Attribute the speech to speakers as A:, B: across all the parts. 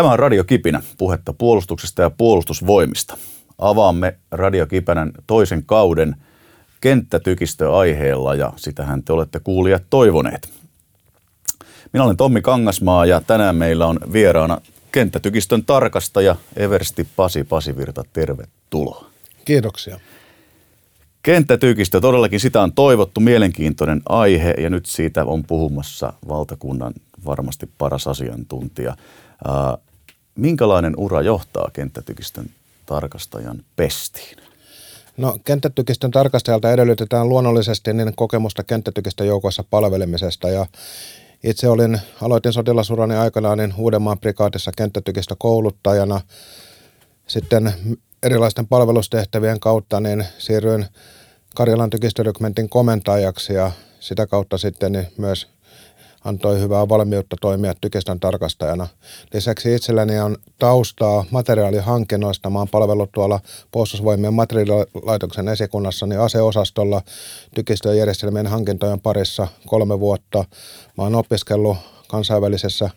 A: Tämä on Radio Kipinä, puhetta puolustuksesta ja puolustusvoimista. Avaamme Radio Kipänän toisen kauden kenttätykistöaiheella ja sitähän te olette kuulijat toivoneet. Minä olen Tommi Kangasmaa ja tänään meillä on vieraana kenttätykistön tarkastaja Eversti Pasi Pasivirta. Tervetuloa.
B: Kiitoksia.
A: Kenttätykistö, todellakin sitä on toivottu, mielenkiintoinen aihe ja nyt siitä on puhumassa valtakunnan varmasti paras asiantuntija. Minkälainen ura johtaa kenttätykistön tarkastajan pestiin?
B: No kenttätykistön tarkastajalta edellytetään luonnollisesti niin kokemusta kenttätykistön joukossa palvelemisesta ja itse olin, aloitin sotilasurani aikanaan niin Uudenmaan prikaatissa kenttätykistä kouluttajana. Sitten erilaisten palvelustehtävien kautta niin siirryin Karjalan tykistörykmentin komentajaksi ja sitä kautta sitten niin myös antoi hyvää valmiutta toimia tykistön tarkastajana. Lisäksi itselläni on taustaa materiaalihankinnoista. Mä oon palvellut tuolla puolustusvoimien materiaalilaitoksen esikunnassa niin aseosastolla tykistöjärjestelmien hankintojen parissa kolme vuotta. Mä oon opiskellut kansainvälisessä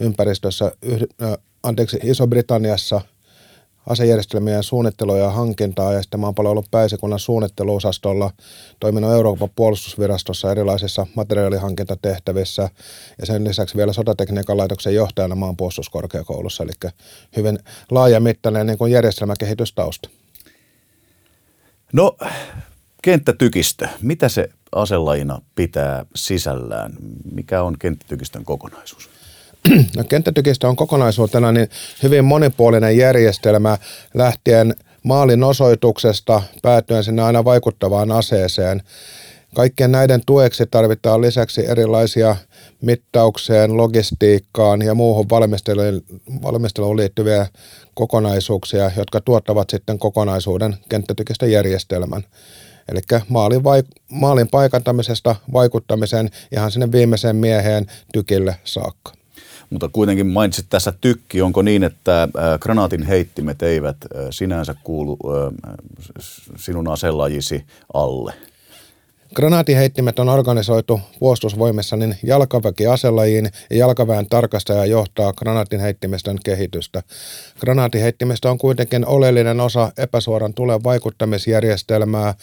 B: ympäristössä, anteeksi, Iso-Britanniassa – asejärjestelmien suunnittelua ja hankintaa ja sitten mä oon paljon ollut pääsikunnan suunnitteluosastolla, toiminut Euroopan puolustusvirastossa erilaisissa materiaalihankintatehtävissä ja sen lisäksi vielä sotatekniikan laitoksen johtajana maan puolustuskorkeakoulussa, eli hyvin laajamittainen niin kuin järjestelmäkehitystausta.
A: No, kenttätykistö, mitä se aselajina pitää sisällään? Mikä on kenttätykistön kokonaisuus?
B: No, kenttätykistö on kokonaisuutena niin hyvin monipuolinen järjestelmä lähtien maalin osoituksesta päätyen sinne aina vaikuttavaan aseeseen. Kaikkien näiden tueksi tarvitaan lisäksi erilaisia mittaukseen, logistiikkaan ja muuhun valmisteluun, valmisteluun liittyviä kokonaisuuksia, jotka tuottavat sitten kokonaisuuden kenttätykistöjärjestelmän. Eli maalin, vaik- maalin paikantamisesta vaikuttamiseen ihan sinne viimeiseen mieheen tykille saakka.
A: Mutta kuitenkin mainitsit tässä tykki. Onko niin, että granaatin heittimet eivät sinänsä kuulu sinun aselajisi alle?
B: Granaatiheittimet on organisoitu puolustusvoimissa niin jalkaväkiaselajiin ja jalkaväen tarkastaja johtaa granaatinheittimestön kehitystä. Granaatiheittimestä on kuitenkin oleellinen osa epäsuoran tulen vaikuttamisjärjestelmää,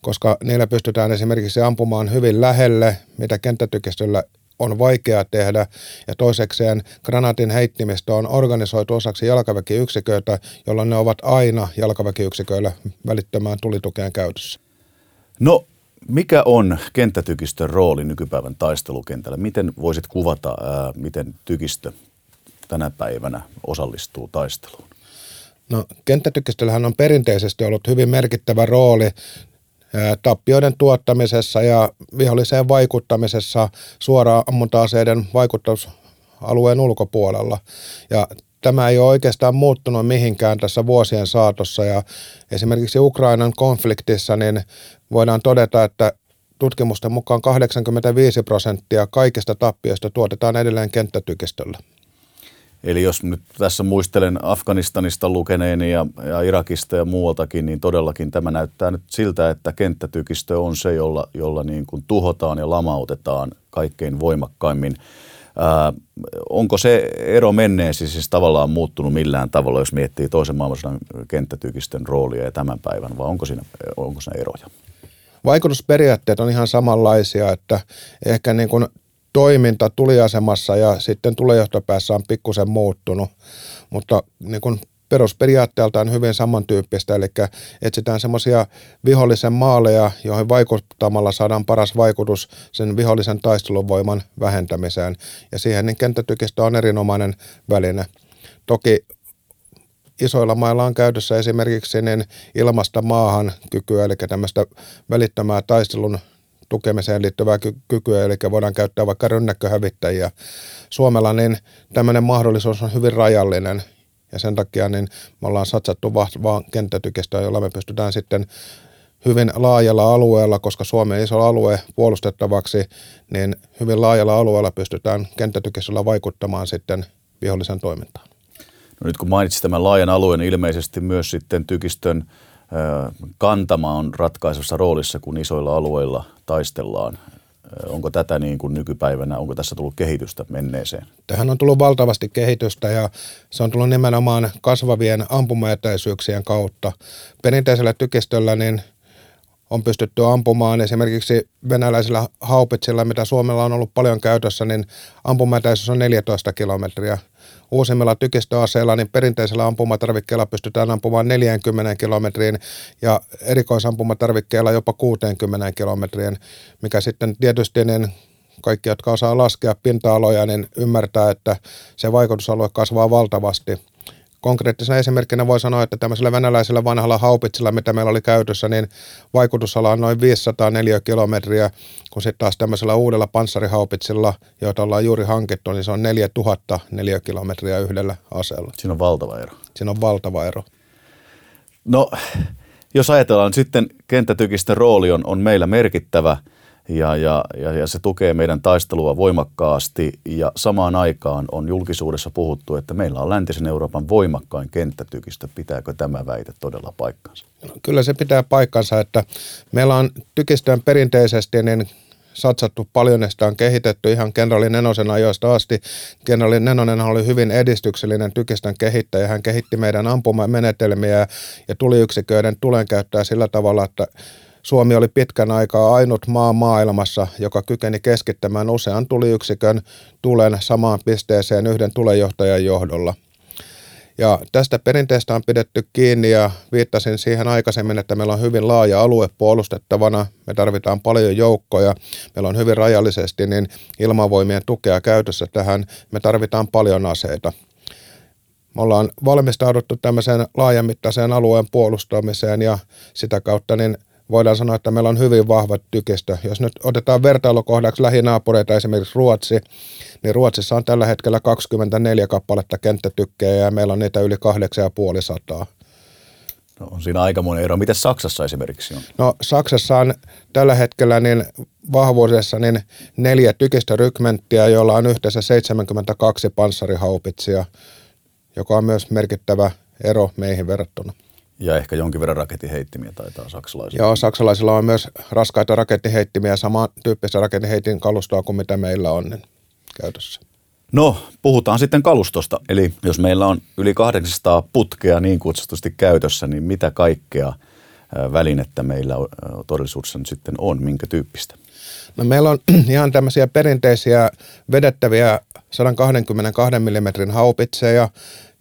B: koska niillä pystytään esimerkiksi ampumaan hyvin lähelle, mitä kenttätykistöllä on vaikea tehdä ja toisekseen granaatin heittimistä on organisoitu osaksi jalkaväkiyksiköitä, jolloin ne ovat aina jalkaväkiyksiköillä välittömään tulitukeen käytössä.
A: No mikä on kenttätykistön rooli nykypäivän taistelukentällä? Miten voisit kuvata, ää, miten tykistö tänä päivänä osallistuu taisteluun?
B: No, kenttätykistöllähän on perinteisesti ollut hyvin merkittävä rooli tappioiden tuottamisessa ja viholliseen vaikuttamisessa suoraan ammunta-aseiden vaikutusalueen ulkopuolella. Ja tämä ei ole oikeastaan muuttunut mihinkään tässä vuosien saatossa ja esimerkiksi Ukrainan konfliktissa niin voidaan todeta, että tutkimusten mukaan 85 prosenttia kaikista tappioista tuotetaan edelleen kenttätykistöllä.
A: Eli jos nyt tässä muistelen Afganistanista lukeneeni ja, ja Irakista ja muualtakin, niin todellakin tämä näyttää nyt siltä, että kenttätykistö on se, jolla, jolla niin kuin tuhotaan ja lamautetaan kaikkein voimakkaimmin. Ää, onko se ero menneesi siis tavallaan muuttunut millään tavalla, jos miettii toisen maailmansodan kenttätykistön roolia ja tämän päivän, vai onko siinä, onko siinä eroja?
B: Vaikutusperiaatteet on ihan samanlaisia, että ehkä niin kuin toiminta tuliasemassa ja sitten tulejohtopäässä on pikkusen muuttunut, mutta niin kuin perusperiaatteeltaan hyvin samantyyppistä, eli etsitään semmoisia vihollisen maaleja, joihin vaikuttamalla saadaan paras vaikutus sen vihollisen taisteluvoiman vähentämiseen, ja siihen niin kenttätykistö on erinomainen väline. Toki isoilla mailla on käytössä esimerkiksi niin ilmasta maahan kykyä, eli tämmöistä välittömää taistelun tukemiseen liittyvää ky- kykyä, eli voidaan käyttää vaikka rynnäkköhävittäjiä. Suomella niin tämmöinen mahdollisuus on hyvin rajallinen ja sen takia niin me ollaan satsattu vahvaan kenttätykistöä, jolla me pystytään sitten hyvin laajalla alueella, koska Suomen iso alue puolustettavaksi, niin hyvin laajalla alueella pystytään kenttätykistöllä vaikuttamaan sitten vihollisen toimintaan.
A: No nyt kun mainitsit tämän laajan alueen, niin ilmeisesti myös sitten tykistön kantama on ratkaisussa roolissa, kun isoilla alueilla taistellaan Onko tätä niin kuin nykypäivänä, onko tässä tullut kehitystä menneeseen?
B: Tähän on tullut valtavasti kehitystä ja se on tullut nimenomaan kasvavien ampumaetäisyyksien kautta. Perinteisellä tykistöllä niin on pystytty ampumaan esimerkiksi venäläisillä haupitsilla, mitä Suomella on ollut paljon käytössä, niin ampumaetäisyys on 14 kilometriä. Uusimmilla tykistöaseilla, niin perinteisellä ampumatarvikkeella pystytään ampumaan 40 kilometriin ja erikoisampumatarvikkeella jopa 60 kilometriin, mikä sitten tietysti niin kaikki, jotka osaa laskea pinta-aloja, niin ymmärtää, että se vaikutusalue kasvaa valtavasti – Konkreettisena esimerkkinä voi sanoa, että tämmöisellä venäläisellä vanhalla haupitsilla, mitä meillä oli käytössä, niin vaikutusala on noin 504 kilometriä, kun sitten taas tämmöisellä uudella panssarihaupitsilla, joita ollaan juuri hankittu, niin se on 4000 kilometriä yhdellä aseella.
A: Siinä on valtava ero.
B: Siinä on valtava ero.
A: No, jos ajatellaan sitten kenttätykistä rooli on, on meillä merkittävä – ja, ja, ja, ja se tukee meidän taistelua voimakkaasti ja samaan aikaan on julkisuudessa puhuttu, että meillä on läntisen Euroopan voimakkain kenttätykistö. Pitääkö tämä väite todella paikkansa?
B: No, kyllä se pitää paikkansa, että meillä on tykistöön perinteisesti niin satsattu paljon ja sitä on kehitetty ihan kenraali Nenosen ajoista asti. Kenraali Nenonen oli hyvin edistyksellinen tykistön kehittäjä. Hän kehitti meidän ampumamenetelmiä ja tuliyksiköiden tulenkäyttöä sillä tavalla, että Suomi oli pitkän aikaa ainut maa maailmassa, joka kykeni keskittämään usean tuliyksikön tulen samaan pisteeseen yhden tulejohtajan johdolla. Ja tästä perinteestä on pidetty kiinni ja viittasin siihen aikaisemmin, että meillä on hyvin laaja alue puolustettavana. Me tarvitaan paljon joukkoja. Meillä on hyvin rajallisesti niin ilmavoimien tukea käytössä tähän. Me tarvitaan paljon aseita. Me ollaan valmistauduttu tämmöiseen laajamittaiseen alueen puolustamiseen ja sitä kautta niin voidaan sanoa, että meillä on hyvin vahva tykistö. Jos nyt otetaan vertailukohdaksi lähinaapureita, esimerkiksi Ruotsi, niin Ruotsissa on tällä hetkellä 24 kappaletta kenttätykkejä ja meillä on niitä yli 8500.
A: No, on siinä aikamoinen ero. Miten Saksassa esimerkiksi on?
B: No Saksassa on tällä hetkellä niin vahvuudessa niin neljä tykistörykmenttiä, joilla on yhteensä 72 panssarihaupitsia, joka on myös merkittävä ero meihin verrattuna.
A: Ja ehkä jonkin verran rakettiheittimiä taitaa saksalaisilla.
B: Joo, saksalaisilla on myös raskaita rakettiheittimiä, sama tyyppistä rakettiheitin kalustoa kuin mitä meillä on niin käytössä.
A: No, puhutaan sitten kalustosta. Eli jos meillä on yli 800 putkea niin kutsutusti käytössä, niin mitä kaikkea välinettä meillä todellisuudessa nyt sitten on, minkä tyyppistä?
B: No meillä on ihan tämmöisiä perinteisiä vedettäviä 122 mm haupitseja,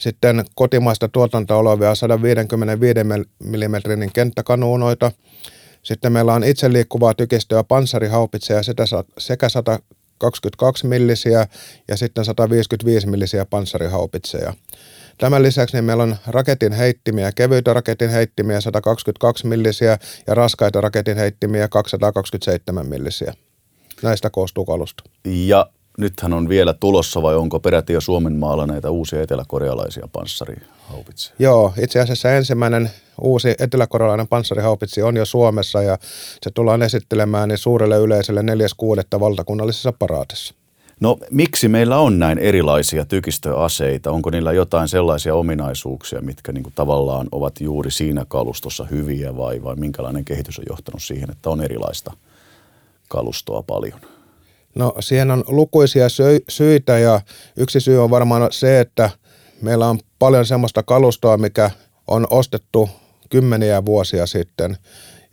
B: sitten kotimaista tuotantoa olevia 155 mm kenttäkanuunoita. Sitten meillä on itse liikkuvaa tykistöä panssarihaupitseja sekä 122 millisiä ja sitten 155 millisiä panssarihaupitseja. Tämän lisäksi niin meillä on raketin heittimiä, kevyitä raketin heittimiä 122 millisiä ja raskaita raketin heittimiä 227 millisiä. Näistä koostuu kalusto.
A: Ja nythän on vielä tulossa vai onko peräti jo Suomen maalla näitä uusia eteläkorealaisia panssarihaupitseja?
B: Joo, itse asiassa ensimmäinen uusi eteläkorealainen panssarihaupitsi on jo Suomessa ja se tullaan esittelemään niin suurelle yleisölle 4.6. valtakunnallisessa paraatissa.
A: No miksi meillä on näin erilaisia tykistöaseita? Onko niillä jotain sellaisia ominaisuuksia, mitkä niin kuin tavallaan ovat juuri siinä kalustossa hyviä vai, vai minkälainen kehitys on johtanut siihen, että on erilaista kalustoa paljon?
B: No siihen on lukuisia syitä ja yksi syy on varmaan se, että meillä on paljon semmoista kalustoa, mikä on ostettu kymmeniä vuosia sitten.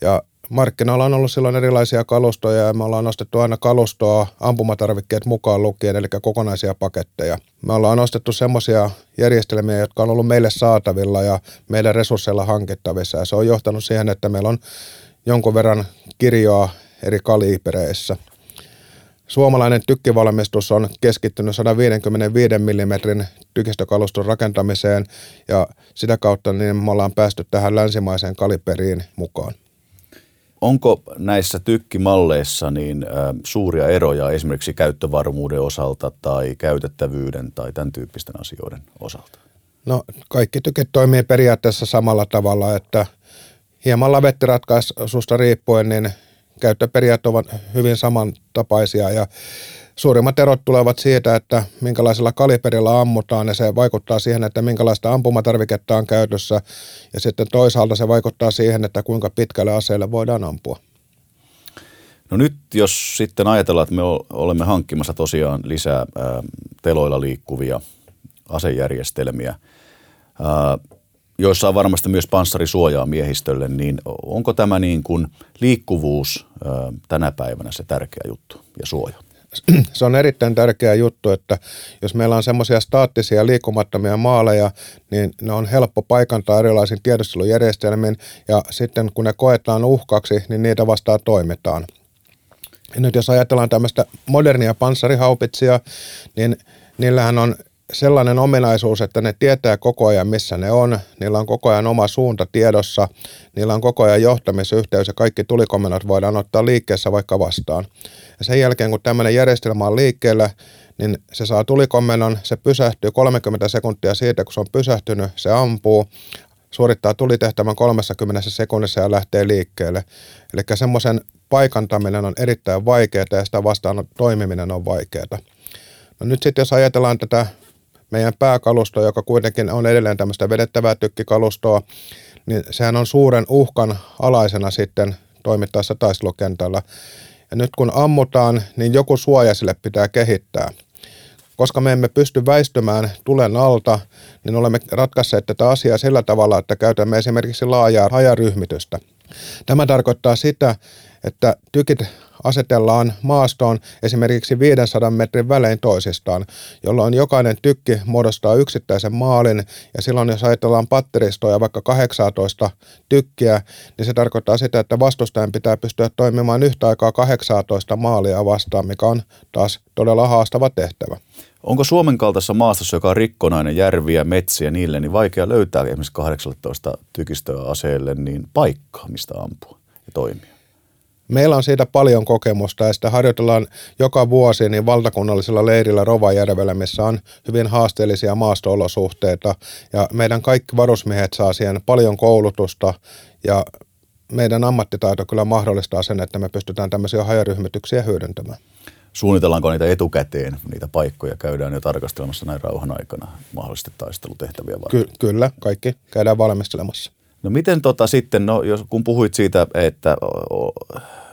B: Ja markkinoilla on ollut silloin erilaisia kalustoja ja me ollaan ostettu aina kalustoa ampumatarvikkeet mukaan lukien, eli kokonaisia paketteja. Me ollaan ostettu semmoisia järjestelmiä, jotka on ollut meille saatavilla ja meidän resursseilla hankittavissa ja se on johtanut siihen, että meillä on jonkun verran kirjoa eri kaliipereissä – Suomalainen tykkivalmistus on keskittynyt 155 mm tykistökaluston rakentamiseen ja sitä kautta niin me ollaan päästy tähän länsimaiseen kaliperiin mukaan.
A: Onko näissä tykkimalleissa niin suuria eroja esimerkiksi käyttövarmuuden osalta tai käytettävyyden tai tämän tyyppisten asioiden osalta?
B: No kaikki tykit toimii periaatteessa samalla tavalla, että hieman lavettiratkaisusta riippuen niin käyttöperiaat ovat hyvin samantapaisia ja suurimmat erot tulevat siitä, että minkälaisella kaliberilla ammutaan ja se vaikuttaa siihen, että minkälaista ampumatarviketta on käytössä ja sitten toisaalta se vaikuttaa siihen, että kuinka pitkälle aseelle voidaan ampua.
A: No nyt jos sitten ajatellaan, että me olemme hankkimassa tosiaan lisää teloilla liikkuvia asejärjestelmiä, joissa on varmasti myös panssarisuojaa miehistölle, niin onko tämä niin kuin liikkuvuus tänä päivänä se tärkeä juttu ja suoja?
B: se on erittäin tärkeä juttu, että jos meillä on semmoisia staattisia liikkumattomia maaleja, niin ne on helppo paikantaa erilaisin tiedustelujärjestelmin ja sitten kun ne koetaan uhkaksi, niin niitä vastaan toimitaan. Ja nyt jos ajatellaan tämmöistä modernia panssarihaupitsia, niin niillähän on sellainen ominaisuus, että ne tietää koko ajan, missä ne on. Niillä on koko ajan oma suunta tiedossa. Niillä on koko ajan johtamisyhteys ja kaikki tulikomennot voidaan ottaa liikkeessä vaikka vastaan. Ja sen jälkeen, kun tämmöinen järjestelmä on liikkeellä, niin se saa tulikomennon, se pysähtyy 30 sekuntia siitä, kun se on pysähtynyt, se ampuu, suorittaa tulitehtävän 30 sekunnissa ja lähtee liikkeelle. Eli semmoisen paikantaminen on erittäin vaikeaa ja sitä vastaan toimiminen on vaikeaa. No nyt sitten jos ajatellaan tätä meidän pääkalusto, joka kuitenkin on edelleen tämmöistä vedettävää tykkikalustoa, niin sehän on suuren uhkan alaisena sitten toimittaessa taistelukentällä. Ja nyt kun ammutaan, niin joku suoja sille pitää kehittää. Koska me emme pysty väistymään tulen alta, niin olemme ratkaisseet tätä asiaa sillä tavalla, että käytämme esimerkiksi laajaa hajaryhmitystä. Tämä tarkoittaa sitä, että tykit asetellaan maastoon esimerkiksi 500 metrin välein toisistaan, jolloin jokainen tykki muodostaa yksittäisen maalin ja silloin jos ajatellaan patteristoja vaikka 18 tykkiä, niin se tarkoittaa sitä, että vastustajan pitää pystyä toimimaan yhtä aikaa 18 maalia vastaan, mikä on taas todella haastava tehtävä.
A: Onko Suomen kaltaisessa maastossa, joka on rikkonainen, järviä, metsiä niille, niin vaikea löytää esimerkiksi 18 tykistöä aseelle niin paikkaa, mistä ampua ja toimia?
B: Meillä on siitä paljon kokemusta ja sitä harjoitellaan joka vuosi niin valtakunnallisella leirillä Rovajärvellä, missä on hyvin haasteellisia maastoolosuhteita ja meidän kaikki varusmiehet saa siihen paljon koulutusta ja meidän ammattitaito kyllä mahdollistaa sen, että me pystytään tämmöisiä hajaryhmityksiä hyödyntämään.
A: Suunnitellaanko niitä etukäteen, niitä paikkoja käydään jo tarkastelemassa näin rauhan aikana mahdollisesti taistelutehtäviä varten?
B: Ky- kyllä, kaikki käydään valmistelemassa.
A: No miten tota sitten, no jos, kun puhuit siitä, että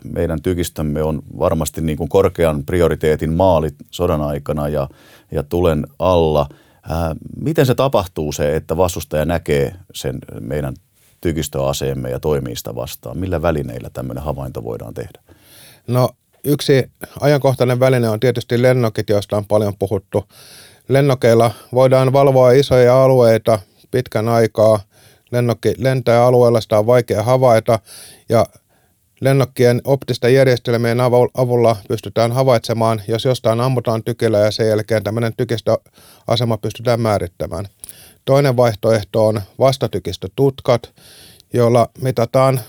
A: meidän tykistömme on varmasti niin kuin korkean prioriteetin maalit sodan aikana ja, ja tulen alla. Ää, miten se tapahtuu se, että vastustaja näkee sen meidän tykistöaseemme ja toimii sitä vastaan? Millä välineillä tämmöinen havainto voidaan tehdä?
B: No yksi ajankohtainen väline on tietysti lennokit, joista on paljon puhuttu. Lennokeilla voidaan valvoa isoja alueita pitkän aikaa. Lennokki lentää alueella, sitä on vaikea havaita ja Lennokkien optisten järjestelmien avulla pystytään havaitsemaan, jos jostain ammutaan tykillä ja sen jälkeen tämmöinen tykistöasema pystytään määrittämään. Toinen vaihtoehto on vastatykistötutkat, joilla mitataan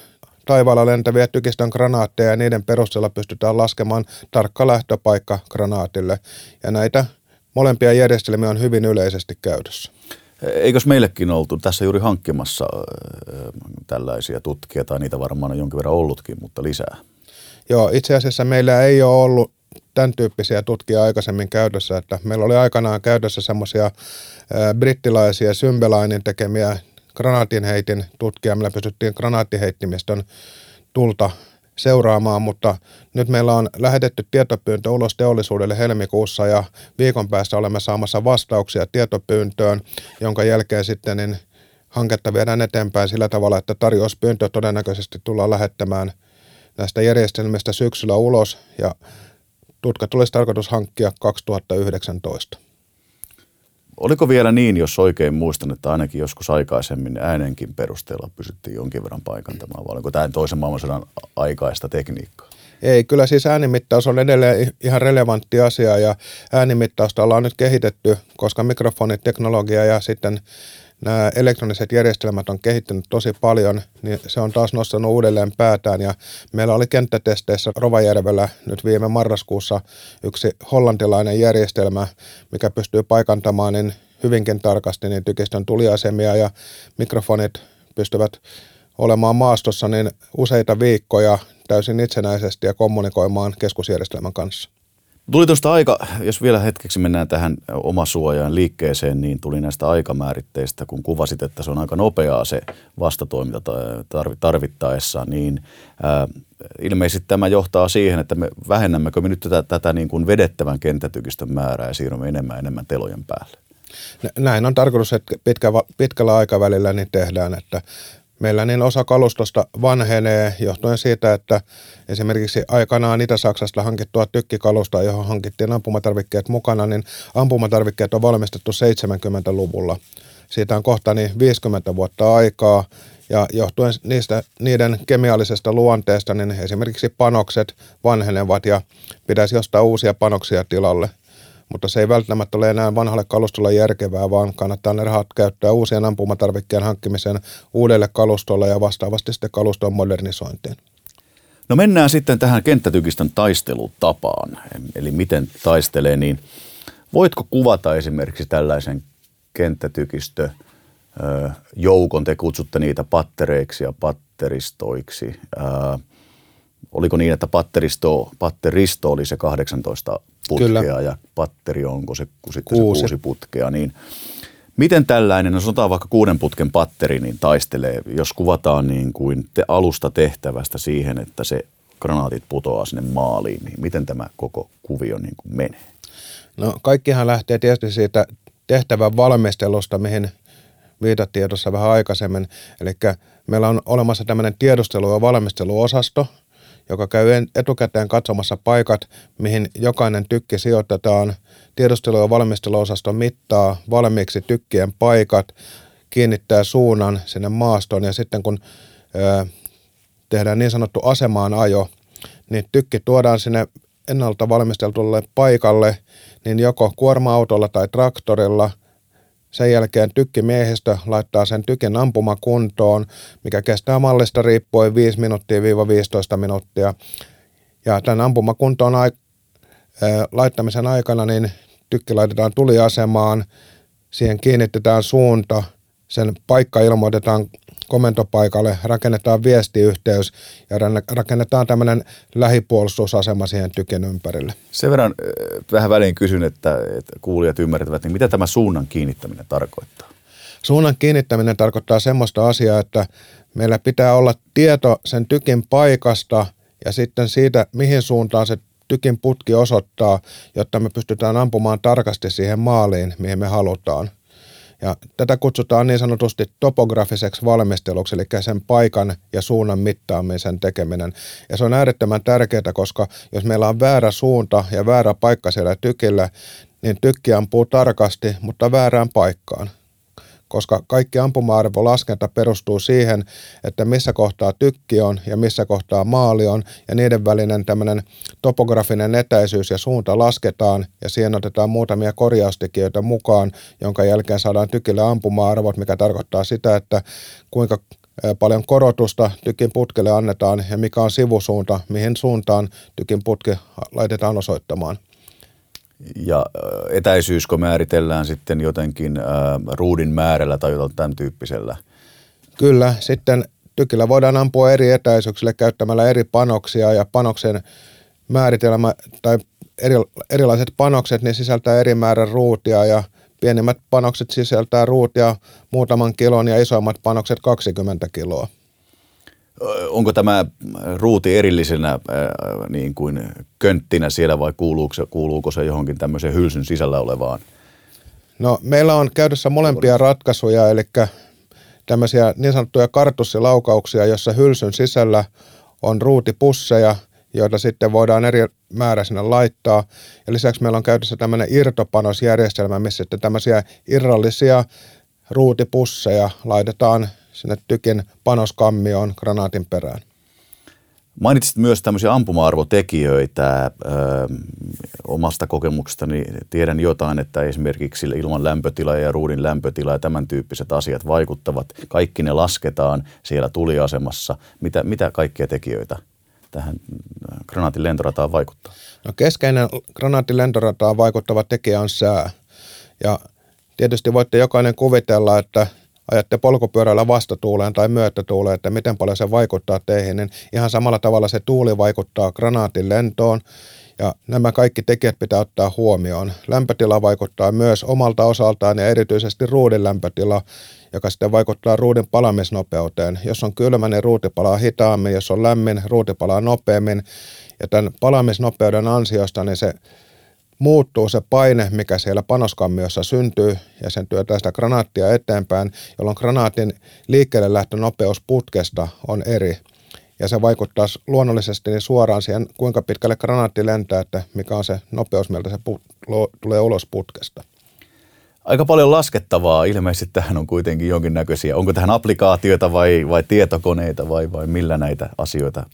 B: taivaalla lentäviä tykistön granaatteja ja niiden perusteella pystytään laskemaan tarkka lähtöpaikka granaatille. Ja näitä molempia järjestelmiä on hyvin yleisesti käytössä.
A: Eikös meillekin oltu tässä juuri hankkimassa tällaisia tutkia, tai niitä varmaan on jonkin verran ollutkin, mutta lisää?
B: Joo, itse asiassa meillä ei ole ollut tämän tyyppisiä tutkia aikaisemmin käytössä, että meillä oli aikanaan käytössä semmoisia brittiläisiä Symbelainin tekemiä granaatinheitin tutkia, millä pystyttiin granaattiheittimistön tulta seuraamaan, mutta nyt meillä on lähetetty tietopyyntö ulos teollisuudelle helmikuussa ja viikon päästä olemme saamassa vastauksia tietopyyntöön, jonka jälkeen sitten niin hanketta viedään eteenpäin sillä tavalla, että tarjouspyyntö todennäköisesti tullaan lähettämään näistä järjestelmistä syksyllä ulos ja tutka tulisi tarkoitus hankkia 2019.
A: Oliko vielä niin, jos oikein muistan, että ainakin joskus aikaisemmin äänenkin perusteella pysyttiin jonkin verran paikantamaan, vai oliko tämä toisen maailmansodan aikaista tekniikkaa?
B: Ei, kyllä siis äänimittaus on edelleen ihan relevantti asia ja äänimittausta ollaan nyt kehitetty, koska mikrofoniteknologia ja sitten nämä elektroniset järjestelmät on kehittynyt tosi paljon, niin se on taas nostanut uudelleen päätään. Ja meillä oli kenttätesteissä Rovajärvellä nyt viime marraskuussa yksi hollantilainen järjestelmä, mikä pystyy paikantamaan niin hyvinkin tarkasti niin tykistön tuliasemia ja mikrofonit pystyvät olemaan maastossa niin useita viikkoja täysin itsenäisesti ja kommunikoimaan keskusjärjestelmän kanssa.
A: Tuli tuosta aika, jos vielä hetkeksi mennään tähän omasuojaan liikkeeseen, niin tuli näistä aikamääritteistä, kun kuvasit, että se on aika nopeaa se vastatoiminta tarvittaessa, niin ää, ilmeisesti tämä johtaa siihen, että me vähennämmekö me nyt tätä, tätä niin kuin vedettävän kenttätykistön määrää ja siirrymme enemmän enemmän telojen päälle.
B: Näin on tarkoitus, että pitkä, pitkällä aikavälillä niin tehdään, että meillä niin osa kalustosta vanhenee johtuen siitä, että esimerkiksi aikanaan Itä-Saksasta hankittua tykkikalusta, johon hankittiin ampumatarvikkeet mukana, niin ampumatarvikkeet on valmistettu 70-luvulla. Siitä on kohta niin 50 vuotta aikaa ja johtuen niistä, niiden kemiallisesta luonteesta, niin esimerkiksi panokset vanhenevat ja pitäisi jostain uusia panoksia tilalle mutta se ei välttämättä ole enää vanhalle kalustolle järkevää, vaan kannattaa ne rahat käyttää uusien ampumatarvikkeen hankkimiseen uudelle kalustolle ja vastaavasti sitten kaluston modernisointiin.
A: No mennään sitten tähän kenttätykistön taistelutapaan, eli miten taistelee, niin voitko kuvata esimerkiksi tällaisen kenttätykistö joukon, te kutsutte niitä pattereiksi ja patteristoiksi. oliko niin, että patteristo, patteristo oli se 18 putkea Kyllä. ja patteri onko se sitten kuusi. se kuusi putkea, niin miten tällainen, no sanotaan vaikka kuuden putken patteri, niin taistelee, jos kuvataan niin kuin te alusta tehtävästä siihen, että se granaatit putoaa sinne maaliin, niin miten tämä koko kuvio niin kuin menee?
B: No kaikkihan lähtee tietysti siitä tehtävän valmistelusta, mihin viitattiin tuossa vähän aikaisemmin. Eli meillä on olemassa tämmöinen tiedustelu- ja valmisteluosasto, joka käy etukäteen katsomassa paikat, mihin jokainen tykki sijoitetaan. Tiedustelu- ja valmisteluosasto mittaa valmiiksi tykkien paikat, kiinnittää suunnan sinne maastoon ja sitten kun ö, tehdään niin sanottu asemaan ajo, niin tykki tuodaan sinne ennalta valmisteltulle paikalle, niin joko kuorma-autolla tai traktorilla – sen jälkeen tykkimiehistö laittaa sen tykin ampumakuntoon, mikä kestää mallista riippuen 5 minuuttia 15 minuuttia. Ja tämän ampumakuntoon ai- laittamisen aikana niin tykki laitetaan tuliasemaan, siihen kiinnitetään suunta, sen paikka ilmoitetaan komentopaikalle, rakennetaan viestiyhteys ja rakennetaan tämmöinen lähipuolustusasema siihen tykin ympärille.
A: Sen verran äh, vähän väliin kysyn, että, että kuulijat ymmärtävät, niin mitä tämä suunnan kiinnittäminen tarkoittaa?
B: Suunnan kiinnittäminen tarkoittaa semmoista asiaa, että meillä pitää olla tieto sen tykin paikasta ja sitten siitä, mihin suuntaan se tykin putki osoittaa, jotta me pystytään ampumaan tarkasti siihen maaliin, mihin me halutaan. Ja tätä kutsutaan niin sanotusti topografiseksi valmisteluksi, eli sen paikan ja suunnan mittaamisen tekeminen. Ja se on äärettömän tärkeää, koska jos meillä on väärä suunta ja väärä paikka siellä tykillä, niin tykki ampuu tarkasti, mutta väärään paikkaan koska kaikki ampuma-arvolaskenta perustuu siihen, että missä kohtaa tykki on ja missä kohtaa maali on, ja niiden välinen tämmöinen topografinen etäisyys ja suunta lasketaan, ja siihen otetaan muutamia korjaustekijöitä mukaan, jonka jälkeen saadaan tykille ampuma-arvot, mikä tarkoittaa sitä, että kuinka paljon korotusta tykin putkelle annetaan ja mikä on sivusuunta, mihin suuntaan tykin putki laitetaan osoittamaan
A: ja etäisyyskö määritellään sitten jotenkin ää, ruudin määrällä tai jotain tämän tyyppisellä?
B: Kyllä, sitten tykillä voidaan ampua eri etäisyyksille käyttämällä eri panoksia ja panoksen määritelmä tai eri, erilaiset panokset niin sisältää eri määrän ruutia ja pienimmät panokset sisältää ruutia muutaman kilon ja isoimmat panokset 20 kiloa
A: onko tämä ruuti erillisenä niin kuin könttinä siellä vai kuuluuko se, kuuluuko se johonkin tämmöiseen hylsyn sisällä olevaan?
B: No meillä on käytössä molempia ratkaisuja, eli tämmöisiä niin sanottuja kartussilaukauksia, jossa hylsyn sisällä on ruutipusseja, joita sitten voidaan eri määrä sinne laittaa. Ja lisäksi meillä on käytössä tämmöinen irtopanosjärjestelmä, missä sitten tämmöisiä irrallisia ruutipusseja laitetaan sinne tykin panoskammioon granaatin perään.
A: Mainitsit myös tämmöisiä ampuma-arvotekijöitä. Ö, omasta kokemuksestani tiedän jotain, että esimerkiksi ilman lämpötila ja ruudin lämpötila ja tämän tyyppiset asiat vaikuttavat. Kaikki ne lasketaan siellä tuliasemassa. Mitä, mitä kaikkia tekijöitä tähän granaatin lentorataan vaikuttaa?
B: No keskeinen granaatin lentorataan vaikuttava tekijä on sää. Ja tietysti voitte jokainen kuvitella, että ajatte polkupyörällä vastatuuleen tai myötätuuleen, että miten paljon se vaikuttaa teihin, niin ihan samalla tavalla se tuuli vaikuttaa granaatin lentoon Ja nämä kaikki tekijät pitää ottaa huomioon. Lämpötila vaikuttaa myös omalta osaltaan ja erityisesti ruudin lämpötila, joka sitten vaikuttaa ruudin palamisnopeuteen. Jos on kylmä, niin ruuti palaa hitaammin, jos on lämmin, ruuti palaa nopeammin. Ja tämän palamisnopeuden ansiosta niin se muuttuu se paine, mikä siellä panoskammiossa syntyy, ja sen työtää sitä granaattia eteenpäin, jolloin granaatin liikkeelle lähtönopeus putkesta on eri. Ja se vaikuttaa luonnollisesti niin suoraan siihen, kuinka pitkälle granaatti lentää, että mikä on se nopeus, miltä se put- tulee ulos putkesta.
A: Aika paljon laskettavaa. Ilmeisesti tähän on kuitenkin jonkinnäköisiä. Onko tähän applikaatioita vai, vai tietokoneita vai, vai millä näitä asioita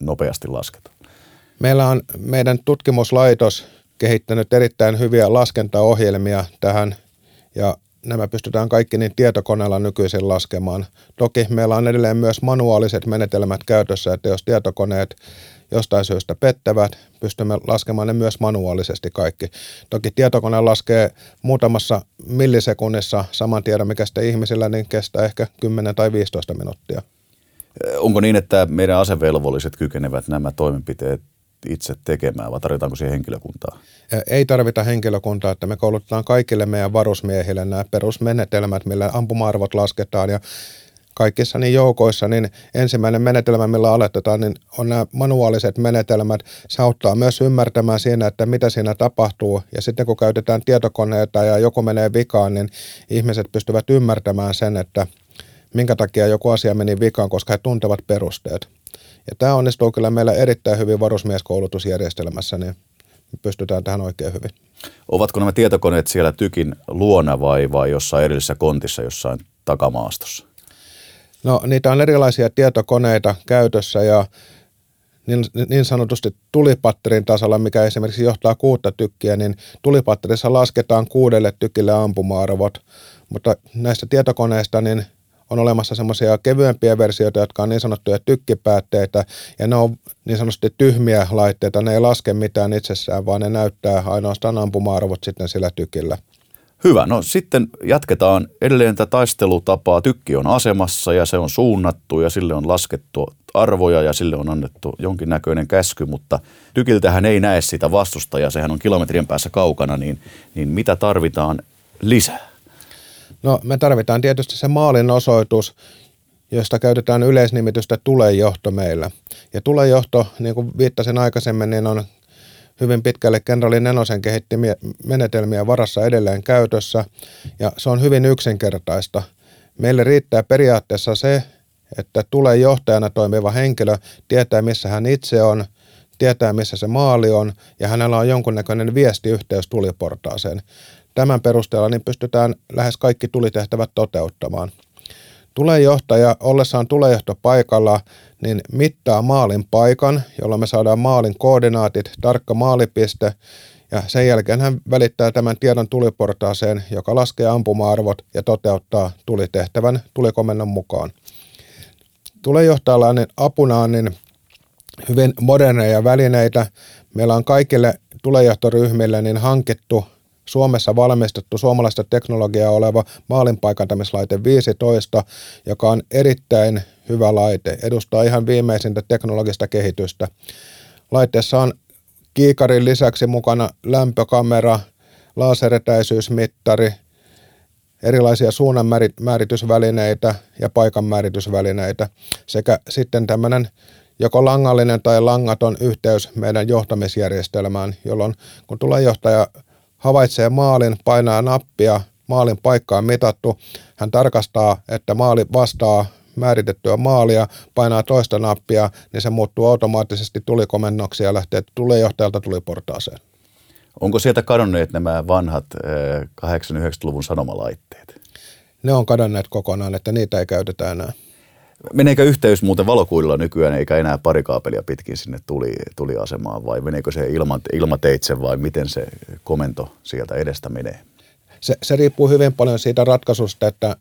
A: nopeasti lasketaan?
B: Meillä on meidän tutkimuslaitos kehittänyt erittäin hyviä laskentaohjelmia tähän ja nämä pystytään kaikki niin tietokoneella nykyisin laskemaan. Toki meillä on edelleen myös manuaaliset menetelmät käytössä, että jos tietokoneet jostain syystä pettävät, pystymme laskemaan ne myös manuaalisesti kaikki. Toki tietokone laskee muutamassa millisekunnissa saman tiedon, mikä sitten ihmisillä niin kestää ehkä 10 tai 15 minuuttia.
A: Onko niin, että meidän asevelvolliset kykenevät nämä toimenpiteet itse tekemään vai tarvitaanko siihen henkilökuntaa?
B: Ei tarvita henkilökuntaa, että me koulutetaan kaikille meidän varusmiehille nämä perusmenetelmät, millä ampuma-arvot lasketaan ja kaikissa niin joukoissa, niin ensimmäinen menetelmä, millä aletetaan, niin on nämä manuaaliset menetelmät. Se auttaa myös ymmärtämään siinä, että mitä siinä tapahtuu. Ja sitten kun käytetään tietokoneita ja joku menee vikaan, niin ihmiset pystyvät ymmärtämään sen, että minkä takia joku asia meni vikaan, koska he tuntevat perusteet. Ja tämä onnistuu kyllä meillä erittäin hyvin varusmieskoulutusjärjestelmässä, niin me pystytään tähän oikein hyvin.
A: Ovatko nämä tietokoneet siellä tykin luona vai, vai jossain erillisessä kontissa jossain takamaastossa?
B: No niitä on erilaisia tietokoneita käytössä ja niin, niin sanotusti tulipatterin tasolla, mikä esimerkiksi johtaa kuutta tykkiä, niin tulipatterissa lasketaan kuudelle tykille ampuma-arvot, mutta näistä tietokoneista niin on olemassa semmoisia kevyempiä versioita, jotka on niin sanottuja tykkipäätteitä, ja ne on niin sanotusti tyhmiä laitteita, ne ei laske mitään itsessään, vaan ne näyttää ainoastaan ampuma-arvot sitten sillä tykillä.
A: Hyvä, no sitten jatketaan edelleen tätä taistelutapaa. Tykki on asemassa ja se on suunnattu ja sille on laskettu arvoja ja sille on annettu jonkinnäköinen käsky, mutta tykiltähän ei näe sitä vastustajaa, sehän on kilometrien päässä kaukana, niin, niin mitä tarvitaan lisää?
B: No me tarvitaan tietysti se maalin osoitus, josta käytetään yleisnimitystä tulejohto meillä. Ja tulejohto, niin kuin viittasin aikaisemmin, niin on hyvin pitkälle kenraali Nenosen kehittimiä menetelmiä varassa edelleen käytössä, ja se on hyvin yksinkertaista. Meille riittää periaatteessa se, että tulee johtajana toimiva henkilö tietää, missä hän itse on, tietää, missä se maali on, ja hänellä on jonkunnäköinen viestiyhteys tuliportaaseen. Tämän perusteella niin pystytään lähes kaikki tulitehtävät toteuttamaan. Tulejohtaja ollessaan tulejohto paikalla niin mittaa maalin paikan, jolloin me saadaan maalin koordinaatit, tarkka maalipiste ja sen jälkeen hän välittää tämän tiedon tuliportaaseen, joka laskee ampuma-arvot ja toteuttaa tulitehtävän tulikomennon mukaan. Tulejohtajalla on niin hyvin moderneja välineitä. Meillä on kaikille tulejohtoryhmille niin hankittu Suomessa valmistettu suomalaista teknologiaa oleva maalinpaikantamislaite 15, joka on erittäin hyvä laite, edustaa ihan viimeisintä teknologista kehitystä. Laitteessa on kiikarin lisäksi mukana lämpökamera, laseretäisyysmittari, erilaisia suunnanmääritysvälineitä ja paikanmääritysvälineitä sekä sitten tämmöinen joko langallinen tai langaton yhteys meidän johtamisjärjestelmään, jolloin kun tulee johtaja havaitsee maalin, painaa nappia, maalin paikka on mitattu, hän tarkastaa, että maali vastaa määritettyä maalia, painaa toista nappia, niin se muuttuu automaattisesti tulikomennoksi ja lähtee tulejohtajalta tuliportaaseen.
A: Onko sieltä kadonneet nämä vanhat 80-90-luvun sanomalaitteet?
B: Ne on kadonneet kokonaan, että niitä ei käytetä enää.
A: Meneekö yhteys muuten valokuilla nykyään eikä enää pari kaapelia pitkin sinne tuli, tuli asemaan vai meneekö se ilma, ilmateitse vai miten se komento sieltä edestä menee?
B: Se, se riippuu hyvin paljon siitä ratkaisusta, että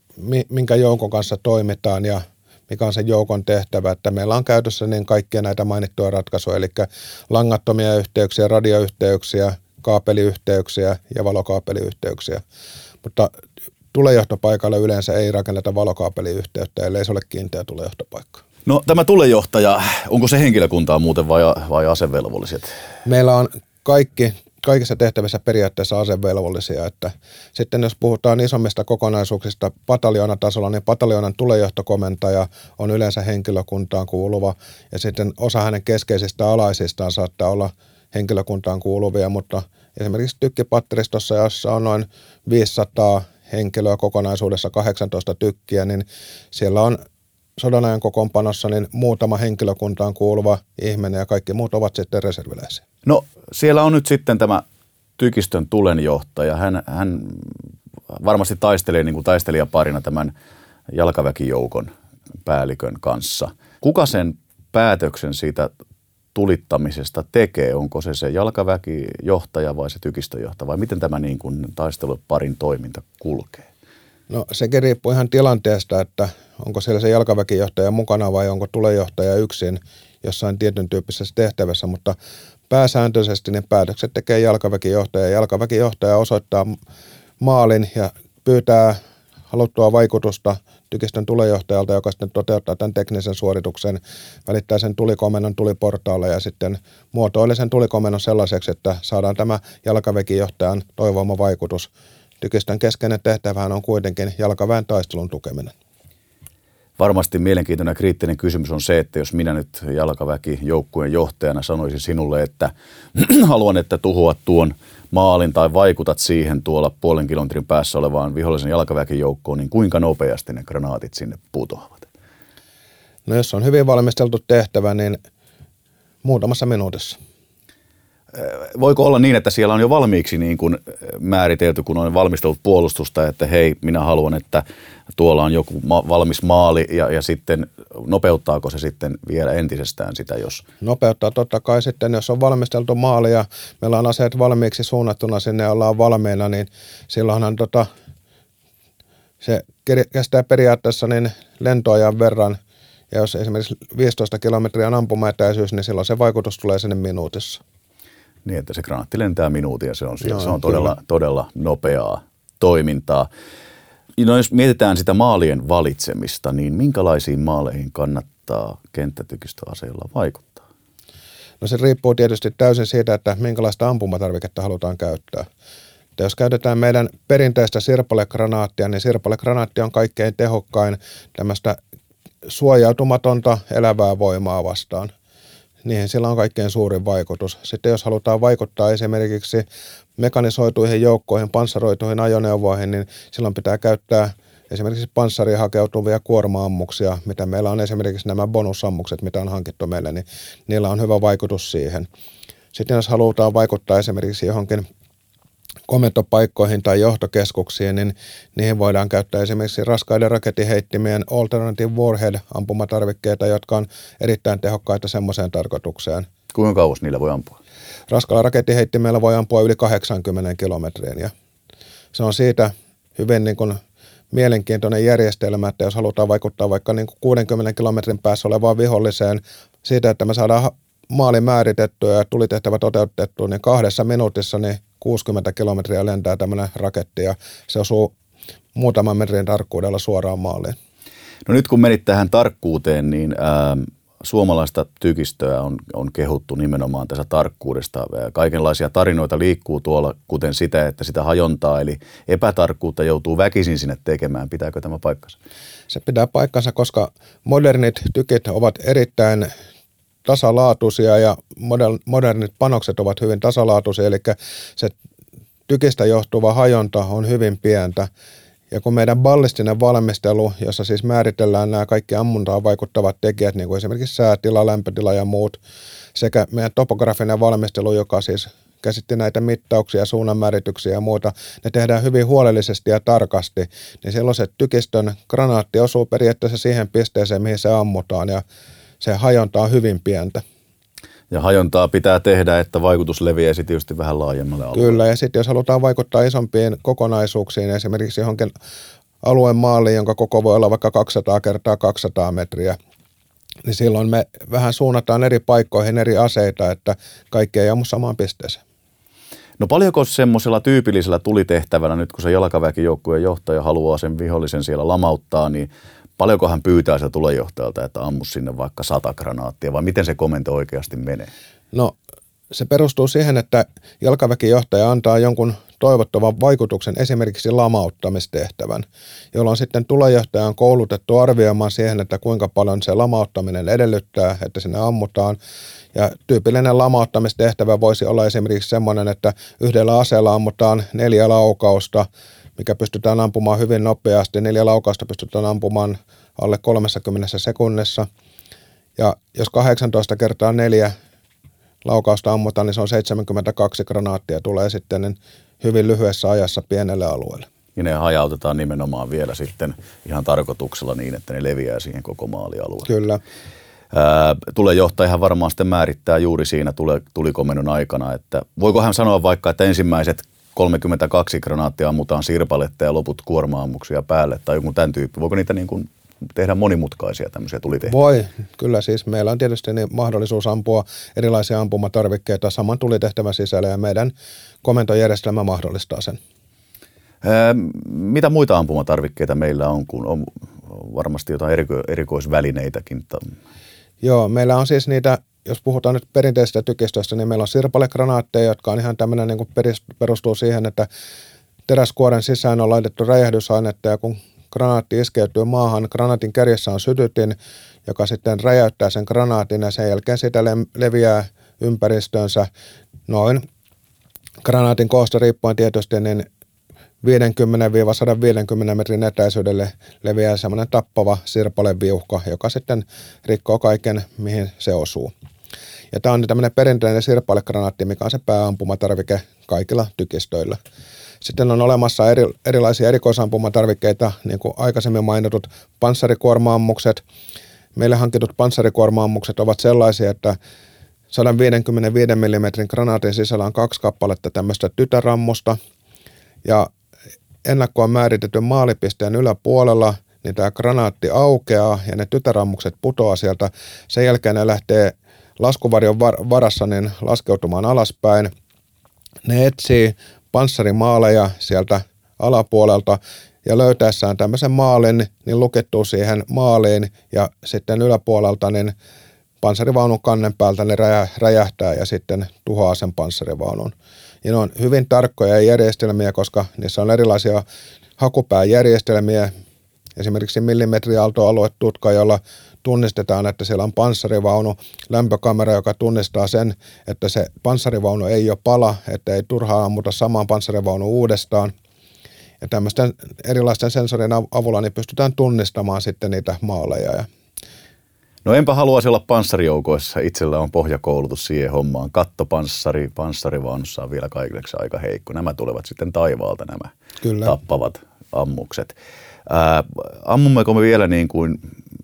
B: minkä joukon kanssa toimitaan ja mikä on se joukon tehtävä. Että meillä on käytössä niin kaikkia näitä mainittuja ratkaisuja, eli langattomia yhteyksiä, radioyhteyksiä, kaapeliyhteyksiä ja valokaapeliyhteyksiä. Mutta tulejohtopaikalle yleensä ei rakenneta valokaapeliyhteyttä, ellei se ole kiinteä tulejohtopaikka.
A: No tämä tulejohtaja, onko se henkilökuntaa muuten vai, vai asevelvolliset?
B: Meillä on kaikki kaikissa tehtävissä periaatteessa asevelvollisia. Että sitten jos puhutaan isommista kokonaisuuksista tasolla, niin pataljoonan tulejohtokomentaja on yleensä henkilökuntaan kuuluva ja sitten osa hänen keskeisistä alaisistaan saattaa olla henkilökuntaan kuuluvia, mutta esimerkiksi tykkipatteristossa, jossa on noin 500 henkilöä kokonaisuudessa 18 tykkiä, niin siellä on sodanajan kokoonpanossa niin muutama henkilökuntaan kuuluva ihminen ja kaikki muut ovat sitten reserviläisiä.
A: No siellä on nyt sitten tämä tykistön tulenjohtaja. Hän, hän varmasti taistelee niin kuin taistelijaparina tämän jalkaväkijoukon päällikön kanssa. Kuka sen päätöksen siitä tulittamisesta tekee? Onko se se jalkaväkijohtaja vai se tykistöjohtaja vai miten tämä niin kuin taisteluparin toiminta kulkee?
B: No sekin riippuu ihan tilanteesta, että onko siellä se jalkaväkijohtaja mukana vai onko tulejohtaja yksin jossain tietyn tyyppisessä tehtävässä, mutta pääsääntöisesti ne päätökset tekee jalkaväkijohtaja. Jalkaväkijohtaja osoittaa maalin ja pyytää haluttua vaikutusta tykistön tulejohtajalta, joka sitten toteuttaa tämän teknisen suorituksen, välittää sen tulikomennon tuliportaalle ja sitten muotoilee sen tulikomennon sellaiseksi, että saadaan tämä jalkaväkijohtajan toivoma vaikutus. Tykistön keskeinen tehtävähän on kuitenkin jalkaväen taistelun tukeminen.
A: Varmasti mielenkiintoinen ja kriittinen kysymys on se, että jos minä nyt jalkaväki joukkueen johtajana sanoisin sinulle, että haluan, että tuhoat tuon maalin tai vaikutat siihen tuolla puolen kilometrin päässä olevaan vihollisen jalkaväkijoukkoon, niin kuinka nopeasti ne granaatit sinne putoavat?
B: No jos on hyvin valmisteltu tehtävä, niin muutamassa minuutissa.
A: Voiko olla niin, että siellä on jo valmiiksi niin kuin määritelty, kun on valmistellut puolustusta, että hei, minä haluan, että tuolla on joku ma- valmis maali ja, ja sitten nopeuttaako se sitten vielä entisestään sitä, jos...
B: Nopeuttaa totta kai sitten, jos on valmisteltu maali ja meillä on aseet valmiiksi suunnattuna sinne ja ollaan valmiina, niin silloinhan tota, se kestää periaatteessa niin lentoajan verran ja jos esimerkiksi 15 kilometriä on ampumaetäisyys, niin silloin se vaikutus tulee sinne minuutissa.
A: Niin, että se granaatti lentää minuutia, se on, Joo, se on todella, todella nopeaa toimintaa. No jos mietitään sitä maalien valitsemista, niin minkälaisiin maaleihin kannattaa kenttätykistöaseilla vaikuttaa?
B: No se riippuu tietysti täysin siitä, että minkälaista ampumatarviketta halutaan käyttää. Että jos käytetään meidän perinteistä sirpalegranaattia, niin sirpalegranaatti on kaikkein tehokkain tämmöistä suojautumatonta elävää voimaa vastaan niihin sillä on kaikkein suurin vaikutus. Sitten jos halutaan vaikuttaa esimerkiksi mekanisoituihin joukkoihin, panssaroituihin ajoneuvoihin, niin silloin pitää käyttää esimerkiksi panssariin hakeutuvia kuorma-ammuksia, mitä meillä on esimerkiksi nämä bonusammukset, mitä on hankittu meille, niin niillä on hyvä vaikutus siihen. Sitten jos halutaan vaikuttaa esimerkiksi johonkin komentopaikkoihin tai johtokeskuksiin, niin niihin voidaan käyttää esimerkiksi raskaiden raketiheittimien Alternative Warhead-ampumatarvikkeita, jotka on erittäin tehokkaita semmoiseen tarkoitukseen.
A: Kuinka kauas niillä voi ampua?
B: Raskaalla raketiheittimellä voi ampua yli 80 kilometriin ja se on siitä hyvin niin kuin mielenkiintoinen järjestelmä, että jos halutaan vaikuttaa vaikka niin kuin 60 kilometrin päässä olevaan viholliseen siitä, että me saadaan maali määritettyä ja tulitehtävä toteutettu, niin kahdessa minuutissa niin 60 kilometriä lentää tämmöinen raketti ja se osuu muutaman metrin tarkkuudella suoraan maaliin.
A: No nyt kun menit tähän tarkkuuteen, niin ää, suomalaista tykistöä on, on kehuttu nimenomaan tässä tarkkuudesta. Kaikenlaisia tarinoita liikkuu tuolla, kuten sitä, että sitä hajontaa, eli epätarkkuutta joutuu väkisin sinne tekemään. Pitääkö tämä paikkansa?
B: Se pitää paikkansa, koska modernit tykit ovat erittäin tasalaatuisia ja modernit panokset ovat hyvin tasalaatuisia, eli se tykistä johtuva hajonta on hyvin pientä. Ja kun meidän ballistinen valmistelu, jossa siis määritellään nämä kaikki ammuntaan vaikuttavat tekijät, niin kuin esimerkiksi säätila, lämpötila ja muut, sekä meidän topografinen valmistelu, joka siis käsitti näitä mittauksia, suunnanmäärityksiä ja muuta, ne tehdään hyvin huolellisesti ja tarkasti, niin silloin se tykistön granaatti osuu periaatteessa siihen pisteeseen, mihin se ammutaan, ja se hajonta on hyvin pientä.
A: Ja hajontaa pitää tehdä, että vaikutus leviäisi tietysti vähän laajemmalle alueelle.
B: Kyllä, ja sitten jos halutaan vaikuttaa isompiin kokonaisuuksiin, esimerkiksi johonkin alueen maaliin, jonka koko voi olla vaikka 200 kertaa 200 metriä, niin silloin me vähän suunnataan eri paikkoihin eri aseita, että kaikki ei ammu samaan pisteeseen.
A: No paljonko semmoisella tyypillisellä tulitehtävällä, nyt kun se jalkaväkijoukkueen johtaja haluaa sen vihollisen siellä lamauttaa, niin Paljonko hän pyytää sitä tulejohtajalta, että ammu sinne vaikka sata granaattia, vai miten se komento oikeasti menee?
B: No se perustuu siihen, että jalkaväkijohtaja antaa jonkun toivottavan vaikutuksen, esimerkiksi lamauttamistehtävän, jolloin sitten tulejohtaja on koulutettu arvioimaan siihen, että kuinka paljon se lamauttaminen edellyttää, että sinne ammutaan. Ja tyypillinen lamauttamistehtävä voisi olla esimerkiksi sellainen, että yhdellä aseella ammutaan neljä laukausta, mikä pystytään ampumaan hyvin nopeasti. Neljä laukausta pystytään ampumaan alle 30 sekunnissa. Ja jos 18 kertaa neljä laukausta ammutaan, niin se on 72 granaattia tulee sitten niin hyvin lyhyessä ajassa pienelle alueelle.
A: Ja ne hajautetaan nimenomaan vielä sitten ihan tarkoituksella niin, että ne leviää siihen koko maalialueelle.
B: Kyllä.
A: tulee johtajahan varmaan sitten määrittää juuri siinä tulikomennon aikana, että voiko hän sanoa vaikka, että ensimmäiset 32 granaattia ammutaan sirpaletta ja loput kuorma-ammuksia päälle tai joku tämän tyyppi. Voiko niitä niin kuin tehdä monimutkaisia tämmöisiä tulitehtäviä?
B: Voi, kyllä siis meillä on tietysti niin mahdollisuus ampua erilaisia ampumatarvikkeita saman tulitehtävän sisällä ja meidän komentojärjestelmä mahdollistaa sen.
A: Ää, mitä muita ampumatarvikkeita meillä on, kun on varmasti jotain eriko- erikoisvälineitäkin?
B: Joo, meillä on siis niitä, jos puhutaan nyt perinteisistä tykistöistä, niin meillä on sirpalegranaatteja, jotka on ihan tämmöinen, niin kuin perustuu siihen, että teräskuoren sisään on laitettu räjähdysainetta ja kun granaatti iskeytyy maahan, granaatin kärjessä on sytytin, joka sitten räjäyttää sen granaatin ja sen jälkeen sitä leviää ympäristönsä noin granaatin koosta riippuen tietysti niin 50-150 metrin etäisyydelle leviää semmoinen tappava sirpaleviuhka, joka sitten rikkoo kaiken, mihin se osuu. Ja tämä on tämmöinen perinteinen sirpalegranaatti, mikä on se pääampumatarvike kaikilla tykistöillä. Sitten on olemassa eri, erilaisia erikoisampumatarvikkeita, niin kuin aikaisemmin mainitut panssarikuorma-ammukset. Meille hankitut panssarikuorma-ammukset ovat sellaisia, että 155 mm granaatin sisällä on kaksi kappaletta tämmöistä tytärammusta ja ennakkoon määritetyn maalipisteen yläpuolella niin tämä granaatti aukeaa ja ne tytärammukset putoaa sieltä. Sen jälkeen ne lähtee laskuvarjon varassa niin laskeutumaan alaspäin. Ne etsii panssarimaaleja sieltä alapuolelta ja löytäessään tämmöisen maalin, niin lukittuu siihen maaliin ja sitten yläpuolelta niin panssarivaunun kannen päältä ne räjähtää ja sitten tuhoaa sen panssarivaunun. Ja ne on hyvin tarkkoja järjestelmiä, koska niissä on erilaisia hakupääjärjestelmiä, esimerkiksi millimetriaaltoaluetutka, jolla tunnistetaan, että siellä on panssarivaunu, lämpökamera, joka tunnistaa sen, että se panssarivaunu ei ole pala, että ei turhaa ammuta samaan panssarivaunu uudestaan. Ja tämmöisten erilaisten sensorien avulla niin pystytään tunnistamaan sitten niitä maaleja. Ja
A: No enpä haluaisi olla panssarijoukoissa. Itsellä on pohjakoulutus siihen hommaan. Kattopanssari, panssarivaunussa on vielä kaikille aika heikko. Nämä tulevat sitten taivaalta nämä Kyllä. tappavat ammukset. Ää, ammummeko me vielä niin kuin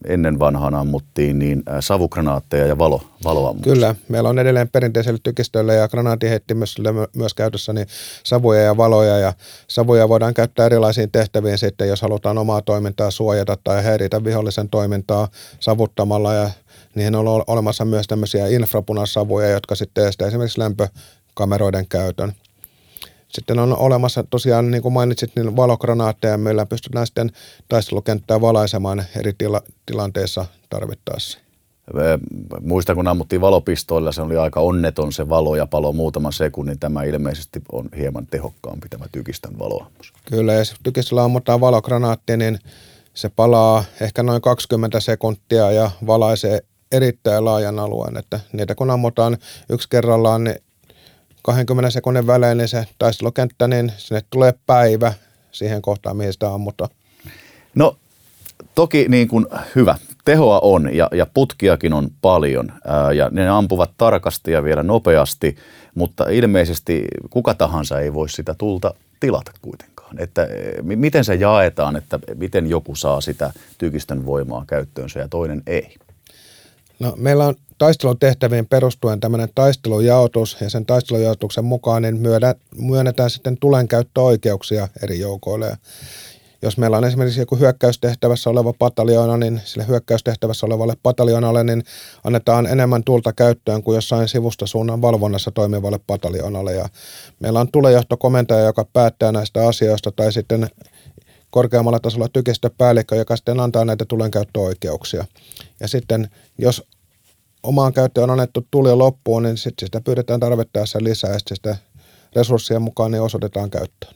A: ennen vanhaan ammuttiin, niin savukranaatteja ja valo, valoammuksia?
B: Kyllä, meillä on edelleen perinteisellä tykistöllä ja granaatiheittimössä myös käytössä niin savuja ja valoja ja savuja voidaan käyttää erilaisiin tehtäviin sitten, jos halutaan omaa toimintaa suojata tai häiritä vihollisen toimintaa savuttamalla ja niihin on olemassa myös tämmöisiä infrapunasavuja, jotka sitten estää esimerkiksi lämpökameroiden käytön. Sitten on olemassa tosiaan, niin kuin mainitsit, niin valokranaatteja. Meillä pystytään sitten taistelukenttää valaisemaan eri tila- tilanteissa tarvittaessa.
A: Muistan, kun ammuttiin valopistoilla, se oli aika onneton se valo ja palo muutaman sekunnin. Tämä ilmeisesti on hieman tehokkaampi tämä tykistön valoammus.
B: Kyllä, jos tykistöllä ammutaan valokranaatti, niin se palaa ehkä noin 20 sekuntia ja valaisee erittäin laajan alueen. Että niitä kun ammutaan yksi kerrallaan, niin 20 sekunnin välein niin se taistelukenttä, niin sinne tulee päivä siihen kohtaan, mihin sitä ammutaan.
A: No toki niin kuin hyvä. Tehoa on ja, ja putkiakin on paljon ää, ja ne ampuvat tarkasti ja vielä nopeasti, mutta ilmeisesti kuka tahansa ei voi sitä tulta tilata kuitenkaan. Että e, miten se jaetaan, että miten joku saa sitä tykistön voimaa käyttöönsä ja toinen ei?
B: No, meillä on taistelun tehtäviin perustuen tämmöinen taistelujaotus ja sen taistelujaotuksen mukaan niin myönnetään sitten tulenkäyttöoikeuksia eri joukoille. Jos meillä on esimerkiksi joku hyökkäystehtävässä oleva pataljoona, niin sille hyökkäystehtävässä olevalle pataljonalle niin annetaan enemmän tulta käyttöön kuin jossain sivusta suunnan valvonnassa toimivalle pataljonalle. Ja meillä on tulejohtokomentaja, joka päättää näistä asioista, tai sitten korkeammalla tasolla tykistöpäällikkö, joka sitten antaa näitä tulenkäyttöoikeuksia. Ja sitten jos omaan käyttöön annettu tuli loppuun, niin sitten sitä pyydetään tarvittaessa lisää ja sitä resurssien mukaan niin osoitetaan käyttöön.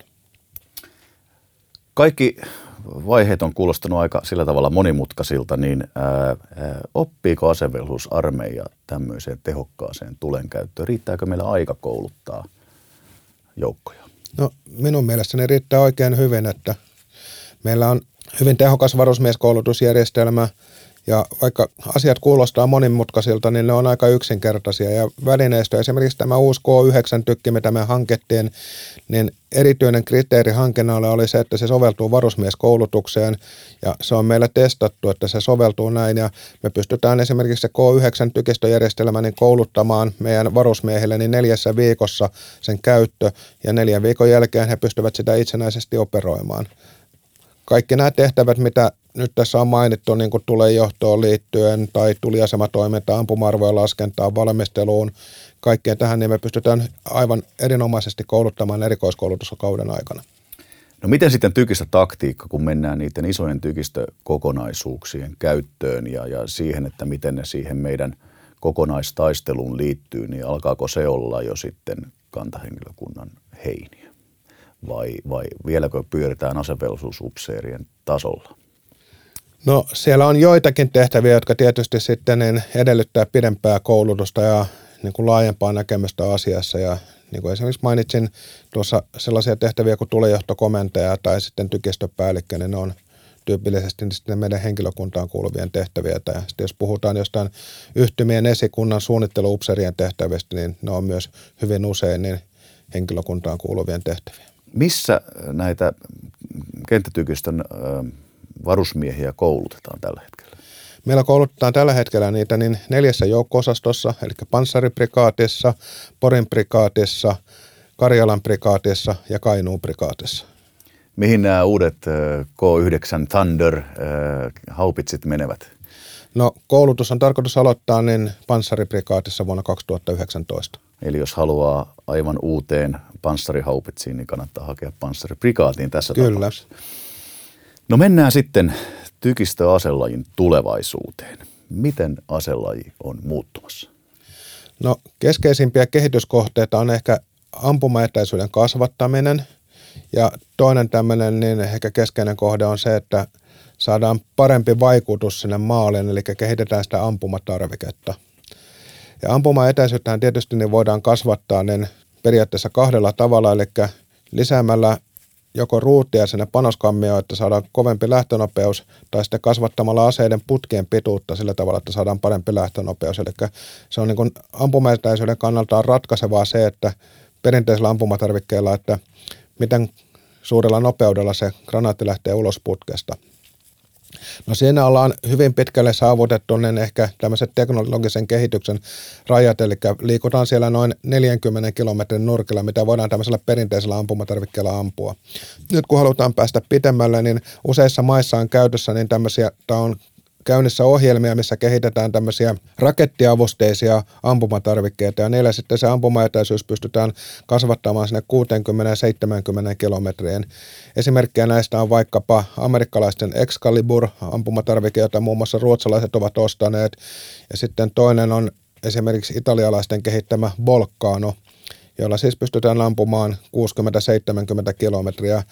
A: Kaikki vaiheet on kuulostanut aika sillä tavalla monimutkaisilta, niin ää, ää, oppiiko asevelvollisuusarmeija tämmöiseen tehokkaaseen tulenkäyttöön? Riittääkö meillä aika kouluttaa joukkoja?
B: No minun mielestäni riittää oikein hyvin, että meillä on hyvin tehokas varusmieskoulutusjärjestelmä – ja vaikka asiat kuulostaa monimutkaisilta, niin ne on aika yksinkertaisia. Ja välineistö, esimerkiksi tämä uusi K9-tykki, mitä me hankettiin, niin erityinen kriteeri hankinnalle oli se, että se soveltuu varusmieskoulutukseen. Ja se on meillä testattu, että se soveltuu näin. Ja me pystytään esimerkiksi se K9-tykistöjärjestelmä niin kouluttamaan meidän varusmiehille niin neljässä viikossa sen käyttö. Ja neljän viikon jälkeen he pystyvät sitä itsenäisesti operoimaan kaikki nämä tehtävät, mitä nyt tässä on mainittu, niin kuin tulee johtoon liittyen tai tuliasematoimintaan, ampumarvojen laskentaan, valmisteluun, kaikkeen tähän, niin me pystytään aivan erinomaisesti kouluttamaan erikoiskoulutuskauden aikana.
A: No miten sitten tykistä taktiikka, kun mennään niiden isojen tykistökokonaisuuksien käyttöön ja, ja siihen, että miten ne siihen meidän kokonaistaisteluun liittyy, niin alkaako se olla jo sitten kantahenkilökunnan heiniä? Vai, vai vieläkö pyöritään asevelvollisuusupseerien tasolla?
B: No siellä on joitakin tehtäviä, jotka tietysti sitten niin edellyttää pidempää koulutusta ja niin kuin laajempaa näkemystä asiassa ja niin kuin esimerkiksi mainitsin tuossa sellaisia tehtäviä kuin tulejohtokomentaja tai sitten tykistöpäällikkö, niin ne on tyypillisesti sitten meidän henkilökuntaan kuuluvien tehtäviä. Tai sitten jos puhutaan jostain yhtymien esikunnan suunnitteluupserien tehtävistä, niin ne on myös hyvin usein niin henkilökuntaan kuuluvien tehtäviä.
A: Missä näitä kenttätykistön varusmiehiä koulutetaan tällä hetkellä?
B: Meillä koulutetaan tällä hetkellä niitä niin neljässä joukko-osastossa, eli panssariprikaatissa, Porin prikaatissa, Karjalan prikaatissa ja Kainuun prikaatissa.
A: Mihin nämä uudet K9 Thunder haupitsit menevät?
B: No koulutus on tarkoitus aloittaa niin panssariprikaatissa vuonna 2019.
A: Eli jos haluaa aivan uuteen panssarihaupitsiin, niin kannattaa hakea panssariprikaatiin tässä
B: Kyllä.
A: tapauksessa. No mennään sitten tykistöaselajin tulevaisuuteen. Miten aselaji on muuttumassa?
B: No keskeisimpiä kehityskohteita on ehkä ampumaetäisyyden kasvattaminen ja toinen tämmöinen niin ehkä keskeinen kohde on se, että saadaan parempi vaikutus sinne maaliin, eli kehitetään sitä ampumatarviketta. Ja ampumaetäisyyttähän tietysti niin voidaan kasvattaa niin periaatteessa kahdella tavalla, eli lisäämällä joko ruutia sinne panoskammioon, että saadaan kovempi lähtönopeus, tai sitten kasvattamalla aseiden putkien pituutta sillä tavalla, että saadaan parempi lähtönopeus. Eli se on niin kuin ampumaetäisyyden kannalta on ratkaisevaa se, että perinteisellä ampumatarvikkeella, että miten suurella nopeudella se granaatti lähtee ulos putkesta. No siinä ollaan hyvin pitkälle saavutettu niin ehkä tämmöiset teknologisen kehityksen rajat, eli liikutaan siellä noin 40 kilometrin nurkilla, mitä voidaan tämmöisellä perinteisellä ampumatarvikkeella ampua. Nyt kun halutaan päästä pitemmälle, niin useissa maissa on käytössä niin tämmöisiä, tämä on käynnissä ohjelmia, missä kehitetään tämmöisiä rakettiavusteisia ampumatarvikkeita. Ja niillä sitten se ampumaetäisyys pystytään kasvattamaan sinne 60-70 kilometriin. Esimerkkejä näistä on vaikkapa amerikkalaisten Excalibur ampumatarvike, jota muun muassa ruotsalaiset ovat ostaneet. Ja sitten toinen on esimerkiksi italialaisten kehittämä Volcano, jolla siis pystytään ampumaan 60-70 kilometriä.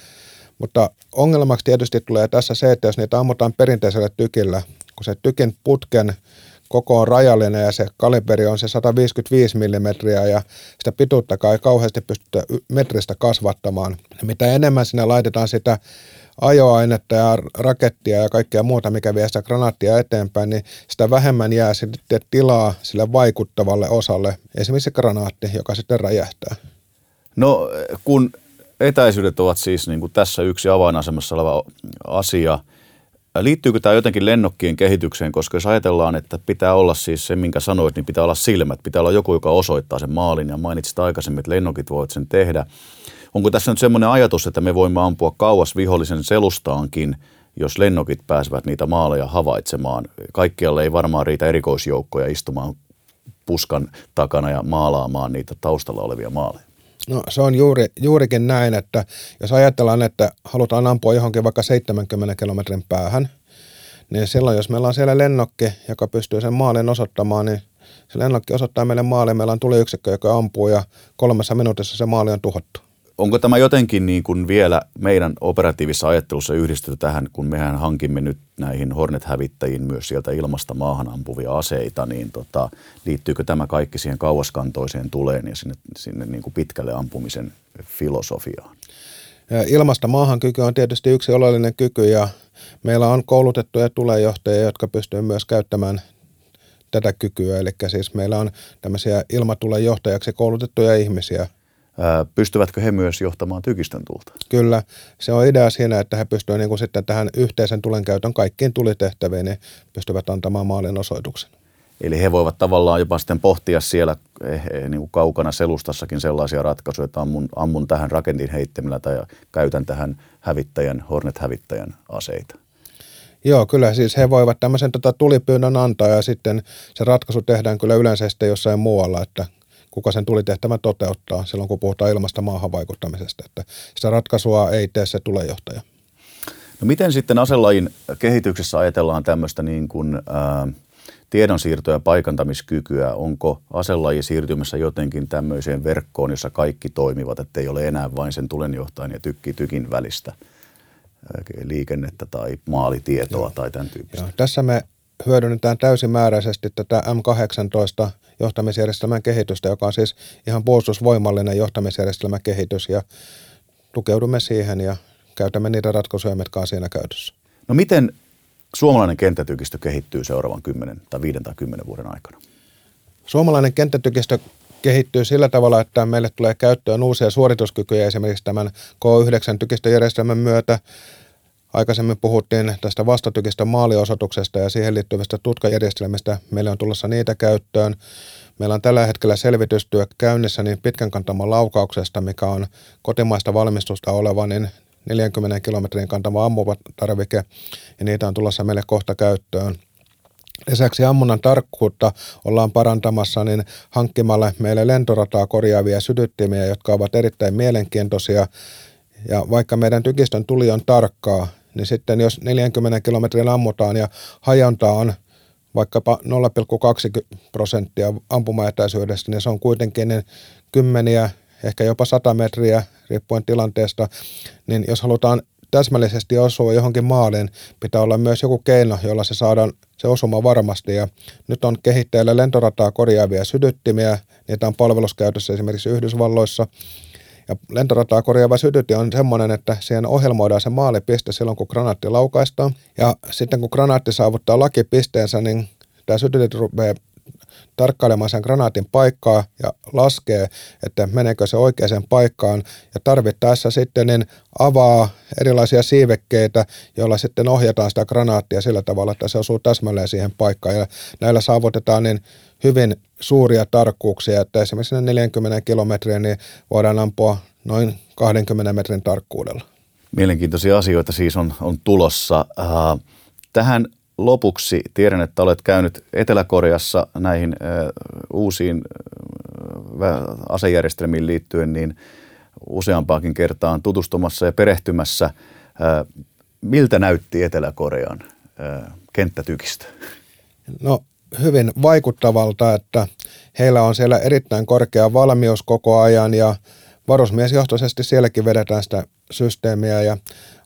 B: Mutta ongelmaksi tietysti tulee tässä se, että jos niitä ammutaan perinteisellä tykillä, kun se tykin putken koko on rajallinen ja se kaliberi on se 155 mm ja sitä pituutta ei kauheasti pystytä metristä kasvattamaan. Mitä enemmän sinne laitetaan sitä ajoainetta ja rakettia ja kaikkea muuta, mikä vie sitä granaattia eteenpäin, niin sitä vähemmän jää sitten tilaa sille vaikuttavalle osalle, esimerkiksi se granaatti, joka sitten räjähtää.
A: No kun etäisyydet ovat siis niin kuin tässä yksi avainasemassa oleva asia. Liittyykö tämä jotenkin lennokkien kehitykseen, koska jos ajatellaan, että pitää olla siis se, minkä sanoit, niin pitää olla silmät, pitää olla joku, joka osoittaa sen maalin ja mainitsit aikaisemmin, että lennokit voivat sen tehdä. Onko tässä nyt semmoinen ajatus, että me voimme ampua kauas vihollisen selustaankin, jos lennokit pääsevät niitä maaleja havaitsemaan? Kaikkialle ei varmaan riitä erikoisjoukkoja istumaan puskan takana ja maalaamaan niitä taustalla olevia maaleja.
B: No se on juuri, juurikin näin, että jos ajatellaan, että halutaan ampua johonkin vaikka 70 kilometrin päähän, niin silloin jos meillä on siellä lennokki, joka pystyy sen maalin osoittamaan, niin se lennokki osoittaa meille maali, meillä on tuliyksikkö, joka ampuu ja kolmessa minuutissa se maali on tuhottu.
A: Onko tämä jotenkin niin kuin vielä meidän operatiivisessa ajattelussa yhdistetty tähän, kun mehän hankimme nyt näihin Hornet-hävittäjiin myös sieltä ilmasta maahan ampuvia aseita, niin tota, liittyykö tämä kaikki siihen kauaskantoiseen tuleen ja sinne, sinne niin kuin pitkälle ampumisen filosofiaan?
B: Ilmasta maahan kyky on tietysti yksi oleellinen kyky ja meillä on koulutettuja tulejohtajia, jotka pystyvät myös käyttämään tätä kykyä. Eli siis meillä on tämmöisiä ilmatulen johtajaksi koulutettuja ihmisiä.
A: Pystyvätkö he myös johtamaan tykistön tulta?
B: Kyllä. Se on idea siinä, että he pystyvät niin kuin sitten tähän yhteisen tulenkäytön kaikkiin tulitehtäviin, niin pystyvät antamaan maalin osoituksen.
A: Eli he voivat tavallaan jopa sitten pohtia siellä eh, eh, niin kuin kaukana selustassakin sellaisia ratkaisuja, että ammun, ammun tähän rakentin heittämillä tai käytän tähän hävittäjän, Hornet-hävittäjän aseita.
B: Joo, kyllä siis he voivat tämmöisen tota, tulipyynnön antaa ja sitten se ratkaisu tehdään kyllä yleensä sitten jossain muualla, että kuka sen tulitehtävän toteuttaa silloin, kun puhutaan ilmasta maahan vaikuttamisesta. Että sitä ratkaisua ei tee se tulejohtaja.
A: No miten sitten aselajin kehityksessä ajatellaan tämmöistä niin kuin, ää, tiedonsiirto- ja paikantamiskykyä? Onko aselaji siirtymässä jotenkin tämmöiseen verkkoon, jossa kaikki toimivat, ettei ole enää vain sen tulenjohtajan ja tykki tykin välistä liikennettä tai maalitietoa Joo. tai tämän tyyppistä? Joo.
B: Tässä me hyödynnetään täysimääräisesti tätä M18 johtamisjärjestelmän kehitystä, joka on siis ihan puolustusvoimallinen johtamisjärjestelmän kehitys ja tukeudumme siihen ja käytämme niitä ratkaisuja, mitkä on siinä käytössä.
A: No miten suomalainen kenttätykistö kehittyy seuraavan 10 tai 5 tai 10 vuoden aikana?
B: Suomalainen kenttätykistö kehittyy sillä tavalla, että meille tulee käyttöön uusia suorituskykyjä esimerkiksi tämän K9 tykistöjärjestelmän myötä. Aikaisemmin puhuttiin tästä vastatykistä maaliosoituksesta ja siihen liittyvistä tutkajärjestelmistä. Meillä on tulossa niitä käyttöön. Meillä on tällä hetkellä selvitystyö käynnissä niin pitkän kantaman laukauksesta, mikä on kotimaista valmistusta oleva niin 40 kilometrin kantama ammuvatarvike ja niitä on tulossa meille kohta käyttöön. Lisäksi ammunnan tarkkuutta ollaan parantamassa niin hankkimalla meille lentorataa korjaavia sytyttimiä, jotka ovat erittäin mielenkiintoisia. Ja vaikka meidän tykistön tuli on tarkkaa, niin sitten jos 40 kilometrin ammutaan ja hajonta on vaikkapa 0,2 prosenttia ampumaetäisyydestä, niin se on kuitenkin niin kymmeniä, ehkä jopa 100 metriä riippuen tilanteesta, niin jos halutaan täsmällisesti osua johonkin maaliin, pitää olla myös joku keino, jolla se saadaan se osuma varmasti. Ja nyt on kehitteillä lentorataa korjaavia sydyttimiä, niitä on palveluskäytössä esimerkiksi Yhdysvalloissa. Ja lentorataa korjaava sytytti on semmoinen, että siihen ohjelmoidaan se maalipiste silloin, kun granaatti laukaistaan. Ja sitten kun granaatti saavuttaa lakipisteensä, niin tämä sytytti rupeaa tarkkailemaan sen granaatin paikkaa ja laskee, että meneekö se oikeaan paikkaan ja tarvittaessa sitten niin avaa erilaisia siivekkeitä, joilla sitten ohjataan sitä granaattia sillä tavalla, että se osuu täsmälleen siihen paikkaan ja näillä saavutetaan niin hyvin suuria tarkkuuksia, että esimerkiksi 40 kilometriä niin voidaan ampua noin 20 metrin tarkkuudella.
A: Mielenkiintoisia asioita siis on, on tulossa. Äh, tähän lopuksi tiedän, että olet käynyt Etelä-Koreassa näihin uusiin asejärjestelmiin liittyen niin useampaakin kertaan tutustumassa ja perehtymässä. Miltä näytti Etelä-Korean kenttätykistä?
B: No hyvin vaikuttavalta, että heillä on siellä erittäin korkea valmius koko ajan ja varusmiesjohtoisesti sielläkin vedetään sitä systeemiä ja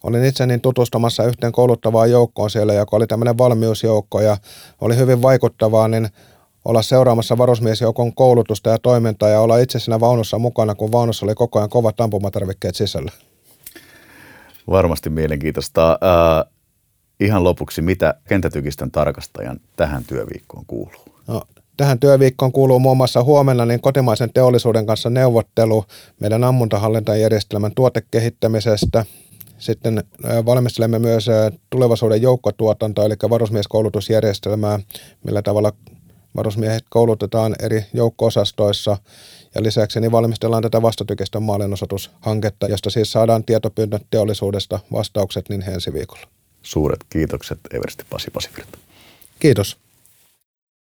B: olin itse niin tutustumassa yhteen kouluttavaan joukkoon siellä, joka oli tämmöinen valmiusjoukko ja oli hyvin vaikuttavaa niin olla seuraamassa varusmiesjoukon koulutusta ja toimintaa ja olla itse siinä vaunussa mukana, kun vaunussa oli koko ajan kovat ampumatarvikkeet sisällä.
A: Varmasti mielenkiintoista. Äh, ihan lopuksi, mitä kenttätykistön tarkastajan tähän työviikkoon kuuluu?
B: No, Tähän työviikkoon kuuluu muun muassa huomenna niin kotimaisen teollisuuden kanssa neuvottelu meidän ammuntahallintajärjestelmän tuotekehittämisestä. Sitten valmistelemme myös tulevaisuuden joukkotuotantoa, eli varusmieskoulutusjärjestelmää, millä tavalla varusmiehet koulutetaan eri joukko-osastoissa. Ja lisäksi niin valmistellaan tätä vastatykistön maalinosoitushanketta, josta siis saadaan tietopyyntö teollisuudesta vastaukset niin ensi viikolla.
A: Suuret kiitokset Eversti Pasi Pasivirta.
B: Kiitos.